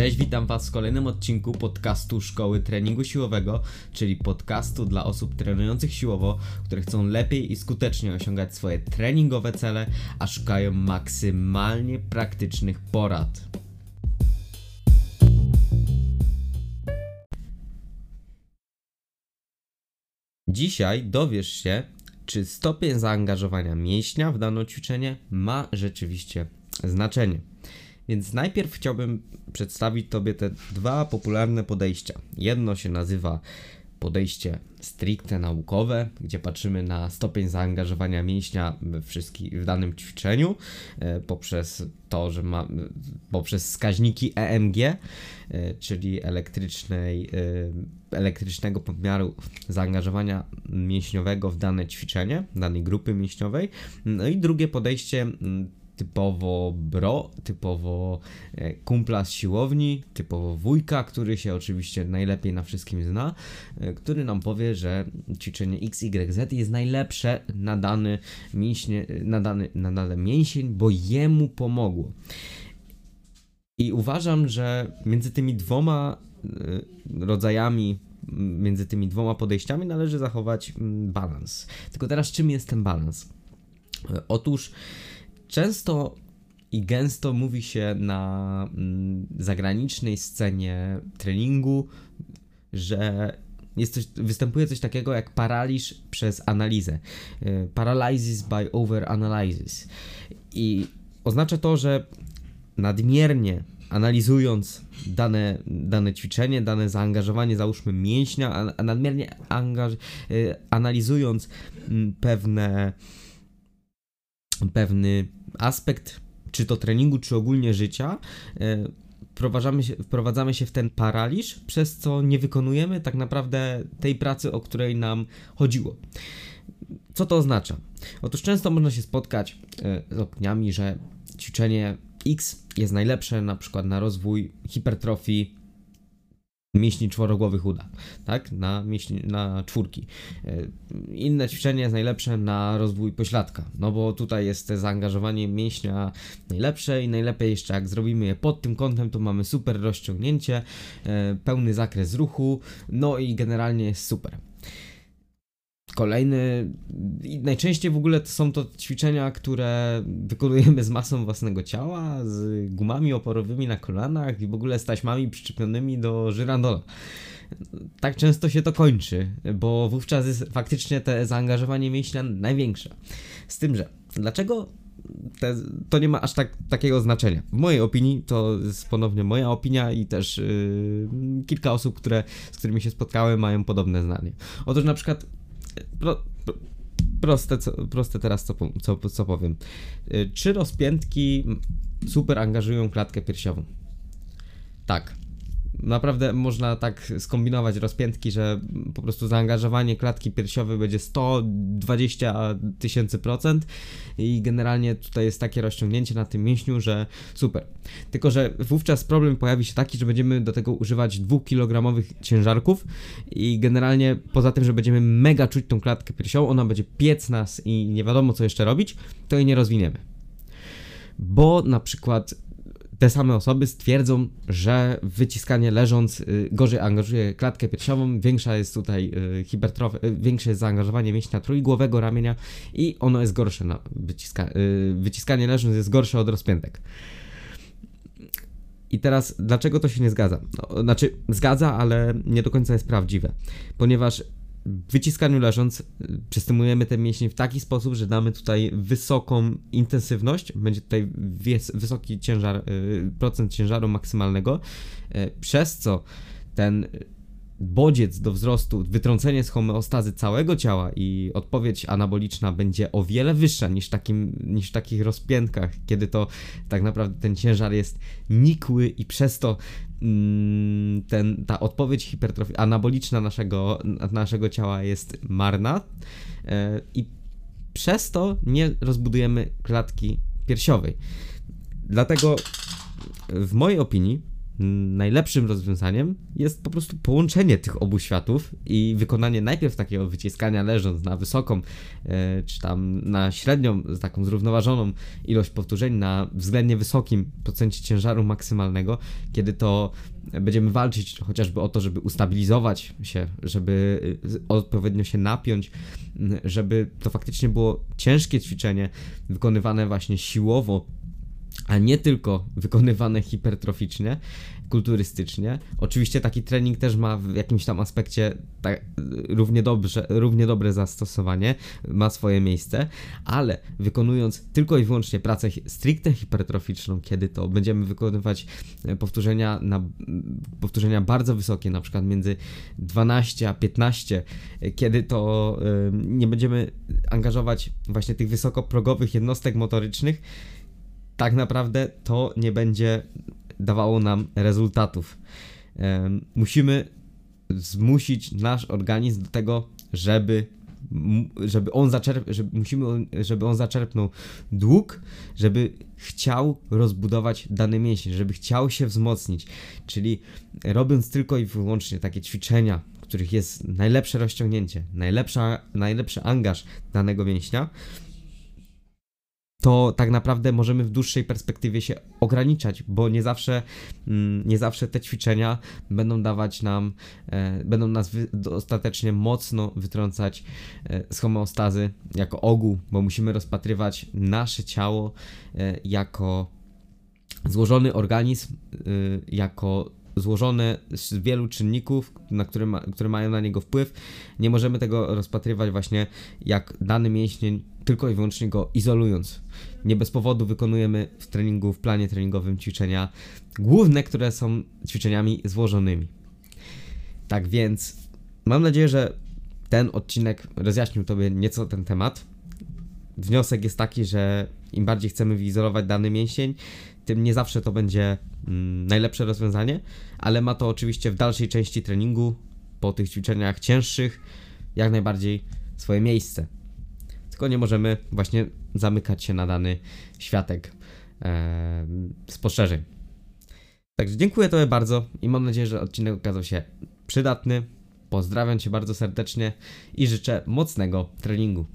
Cześć, witam Was w kolejnym odcinku podcastu Szkoły Treningu Siłowego, czyli podcastu dla osób trenujących siłowo, które chcą lepiej i skutecznie osiągać swoje treningowe cele, a szukają maksymalnie praktycznych porad. Dzisiaj dowiesz się, czy stopień zaangażowania mięśnia w dane ćwiczenie ma rzeczywiście znaczenie. Więc najpierw chciałbym przedstawić Tobie te dwa popularne podejścia. Jedno się nazywa podejście stricte naukowe, gdzie patrzymy na stopień zaangażowania mięśnia w, danym ćwiczeniu e, poprzez to, że ma, poprzez wskaźniki EMG, e, czyli elektrycznej, e, elektrycznego pomiaru zaangażowania mięśniowego w dane ćwiczenie, danej grupy mięśniowej. No i drugie podejście typowo bro, typowo e, kumpla z siłowni, typowo wujka, który się oczywiście najlepiej na wszystkim zna, e, który nam powie, że ćwiczenie XYZ jest najlepsze na dany, mięśnie, na dany, na dany mięsień, bo jemu pomogło. I uważam, że między tymi dwoma e, rodzajami między tymi dwoma podejściami należy zachować balans. Tylko teraz czym jest ten balans? Otóż Często i gęsto mówi się na mm, zagranicznej scenie treningu, że jest coś, występuje coś takiego jak paraliż przez analizę. Y, paralysis by overanalysis. I oznacza to, że nadmiernie analizując dane, dane ćwiczenie, dane zaangażowanie, załóżmy mięśnia, a nadmiernie angaż, y, analizując mm, pewne pewny aspekt, czy to treningu, czy ogólnie życia, e, się, wprowadzamy się w ten paraliż, przez co nie wykonujemy tak naprawdę tej pracy, o której nam chodziło. Co to oznacza? Otóż często można się spotkać e, z opiniami, że ćwiczenie X jest najlepsze na przykład na rozwój hipertrofii mięśni czworogłowych uda, tak? Na, mięśni, na czwórki. E, inne ćwiczenie jest najlepsze na rozwój pośladka, no bo tutaj jest zaangażowanie mięśnia najlepsze i najlepiej jeszcze jak zrobimy je pod tym kątem, to mamy super rozciągnięcie, e, pełny zakres ruchu, no i generalnie jest super. Kolejny, najczęściej w ogóle to są to ćwiczenia, które wykonujemy z masą własnego ciała, z gumami oporowymi na kolanach i w ogóle z taśmami przyczepionymi do żyrandola. Tak często się to kończy, bo wówczas jest faktycznie te zaangażowanie mięśnia największe. Z tym, że dlaczego te, to nie ma aż tak, takiego znaczenia. W mojej opinii, to jest ponownie moja opinia i też yy, kilka osób, które, z którymi się spotkałem, mają podobne zdanie. Otóż na przykład pro, proste, co, proste teraz co, co, co powiem. Y, czy rozpiętki super angażują klatkę piersiową? Tak naprawdę można tak skombinować rozpiętki, że po prostu zaangażowanie klatki piersiowej będzie 120 tysięcy procent i generalnie tutaj jest takie rozciągnięcie na tym mięśniu, że super. Tylko, że wówczas problem pojawi się taki, że będziemy do tego używać 2 kg ciężarków i generalnie poza tym, że będziemy mega czuć tą klatkę piersiową, ona będzie piec nas i nie wiadomo co jeszcze robić, to jej nie rozwiniemy. Bo na przykład te same osoby stwierdzą, że wyciskanie leżąc y, gorzej angażuje klatkę piersiową, większa jest tutaj y, hipertrofia, y, większe jest zaangażowanie mięśnia trójgłowego ramienia i ono jest gorsze na wyciska, wyciskanie leżąc jest gorsze od rozpiętek. I teraz, dlaczego to się nie zgadza? No, znaczy, zgadza, ale nie do końca jest prawdziwe, ponieważ wyciskaniu leżąc y, przystymujemy te mięśnie w taki sposób, że damy tutaj wysoką intensywność, będzie tutaj wysoki ciężar, y, procent ciężaru maksymalnego, y, przez co ten bodziec do wzrostu, wytrącenie z homeostazy całego ciała i odpowiedź anaboliczna będzie o wiele wyższa niż, takim, niż w takich rozpiętkach, kiedy to tak naprawdę ten ciężar jest nikły i przez to ten, ta odpowiedź hipertrofii anaboliczna naszego, naszego ciała jest marna e, i przez to nie rozbudujemy klatki piersiowej. Dlatego w mojej opinii mm, najlepszym rozwiązaniem jest po prostu połączenie tych obu światów i wykonanie najpierw takiego wyciskania leżąc na wysoką, e, czy tam na średnią, taką zrównoważoną ilość powtórzeń, na względnie wysokim procencie ciężaru maksymalnego, kiedy to będziemy walczyć chociażby o to, żeby ustabilizować się, żeby y, odpowiednio się napiąć, żeby to faktycznie było ciężkie ćwiczenie, wykonywane właśnie siłowo, a nie tylko wykonywane hipertroficznie, kulturystycznie. Oczywiście taki trening też ma w jakimś tam aspekcie tak, równie, dobrze, równie dobre zastosowanie, ma swoje miejsce, ale wykonując tylko i wyłącznie pracę stricte hipertroficzną, kiedy to będziemy wykonywać e, powtórzenia, na, powtórzenia bardzo wysokie, na przykład między 12 a 15, e, kiedy to nie będziemy angażować właśnie tych wysokoprogowych jednostek motorycznych, tak naprawdę to nie będzie dawało nam rezultatów. Musimy zmusić nasz organizm do tego, żeby żeby on zaczerp, żeby, musimy, żeby on zaczerpnął dług, żeby chciał rozbudować dany mięsień, żeby chciał się wzmocnić. Czyli robiąc tylko i wyłącznie takie ćwiczenia, w których jest najlepsze rozciągnięcie, najlepsza, najlepszy angaż danego mięśnia, to tak naprawdę możemy w dłuższej perspektywie się ograniczać, bo nie zawsze, mm, nie zawsze te ćwiczenia będą dawać nam, e, będą nas dostatecznie mocno wytrącać e, z homeostazy jako ogół, bo musimy rozpatrywać nasze ciało e, jako złożony organizm, jako złożone z wielu czynników, na które, ma, które mają na niego wpływ. Nie możemy tego rozpatrywać właśnie jak dany mięsień, tylko i wyłącznie go izolując. Nie bez powodu wykonujemy w treningu, w planie treningowym ćwiczenia główne, które są ćwiczeniami złożonymi. Tak więc mam nadzieję, że ten odcinek rozjaśnił Tobie nieco ten temat. Wniosek jest taki, że im bardziej chcemy wyizolować dany mięsień, tym nie zawsze to będzie mm, najlepsze rozwiązanie, ale ma to oczywiście w dalszej części treningu, po tych ćwiczeniach cięższych, jak najbardziej swoje miejsce. Tylko nie możemy właśnie zamykać się na dany światek e, spostrzeżeń. Także dziękuję Tobie bardzo i mam nadzieję, że odcinek okazał się przydatny. Pozdrawiam Cię bardzo serdecznie i życzę mocnego treningu.